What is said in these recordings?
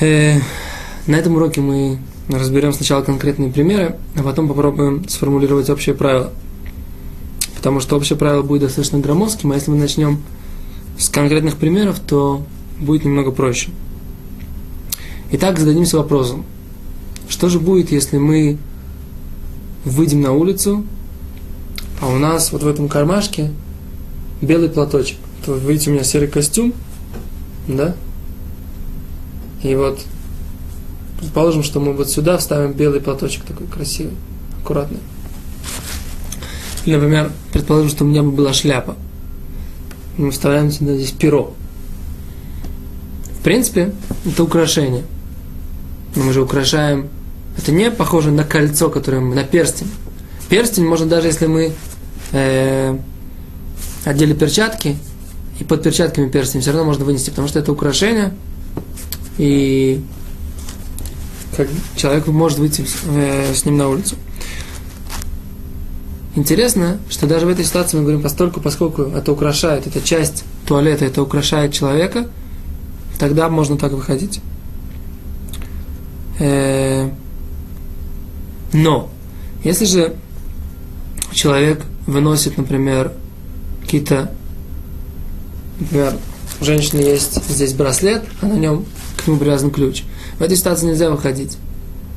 Э, на этом уроке мы разберем сначала конкретные примеры, а потом попробуем сформулировать общее правило. Потому что общее правило будет достаточно громоздким, а если мы начнем с конкретных примеров, то будет немного проще. Итак, зададимся вопросом. Что же будет, если мы выйдем на улицу, а у нас вот в этом кармашке белый платочек. То видите, у меня серый костюм, да? И вот предположим, что мы вот сюда вставим белый платочек такой красивый, аккуратный. Или, например, предположим, что у меня бы была шляпа. Мы вставляем сюда здесь перо. В принципе, это украшение. Но мы же украшаем... Это не похоже на кольцо, которое мы... на перстень. Перстень можно даже, если мы э, одели перчатки, и под перчатками перстень все равно можно вынести, потому что это украшение, и как человек может выйти э, с ним на улицу. Интересно, что даже в этой ситуации мы говорим, постольку, поскольку это украшает, эта часть туалета, это украшает человека, тогда можно так выходить. Э, но, если же человек выносит, например, какие-то, например, у женщины есть здесь браслет, а на нем к нему привязан ключ. В этой ситуации нельзя выходить.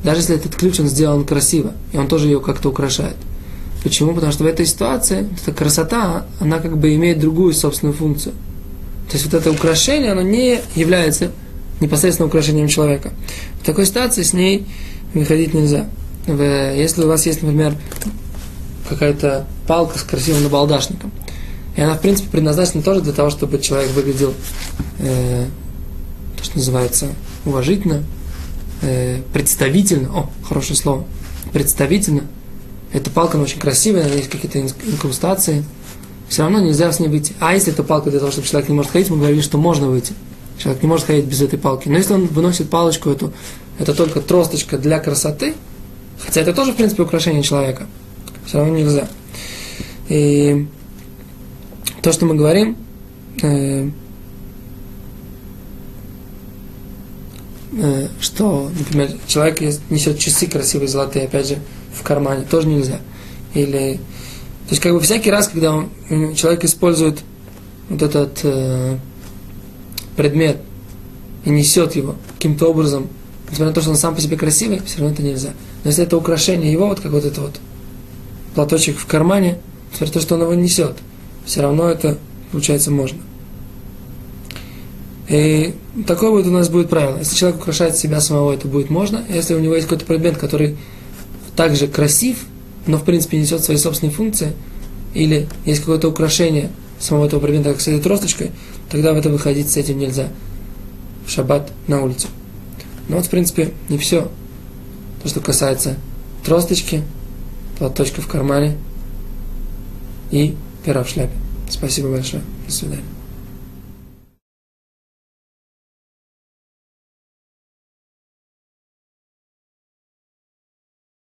Даже если этот ключ, он сделан красиво, и он тоже ее как-то украшает. Почему? Потому что в этой ситуации эта красота, она как бы имеет другую собственную функцию. То есть вот это украшение, оно не является непосредственно украшением человека. В такой ситуации с ней выходить нельзя. Если у вас есть, например, какая-то палка с красивым набалдашником, и она, в принципе, предназначена тоже для того, чтобы человек выглядел, э, что называется, уважительно, э, представительно, о, хорошее слово, представительно. Эта палка она очень красивая, на ней есть какие-то инкрустации. Все равно нельзя с ней выйти. А если эта палка для того, чтобы человек не может ходить, мы говорили, что можно выйти. Человек не может ходить без этой палки. Но если он выносит палочку эту, это только тросточка для красоты, хотя это тоже, в принципе, украшение человека, все равно нельзя. И то, что мы говорим, э, что, например, человек несет часы красивые, золотые, опять же, в кармане, тоже нельзя. Или, то есть, как бы всякий раз, когда он, человек использует вот этот э, предмет и несет его каким-то образом, несмотря на то, что он сам по себе красивый, все равно это нельзя. Но если это украшение его, вот как вот это вот платочек в кармане, несмотря на то, что он его несет, все равно это, получается, можно. И такое вот у нас будет правило. Если человек украшает себя самого, это будет можно. Если у него есть какой-то предмет, который также красив, но в принципе несет свои собственные функции, или есть какое-то украшение самого этого предмета, как с этой тросточкой, тогда в это выходить с этим нельзя. В шаббат на улицу. Но вот, в принципе, не все. То, что касается тросточки, платочка в кармане и пера в шляпе. Спасибо большое. До свидания.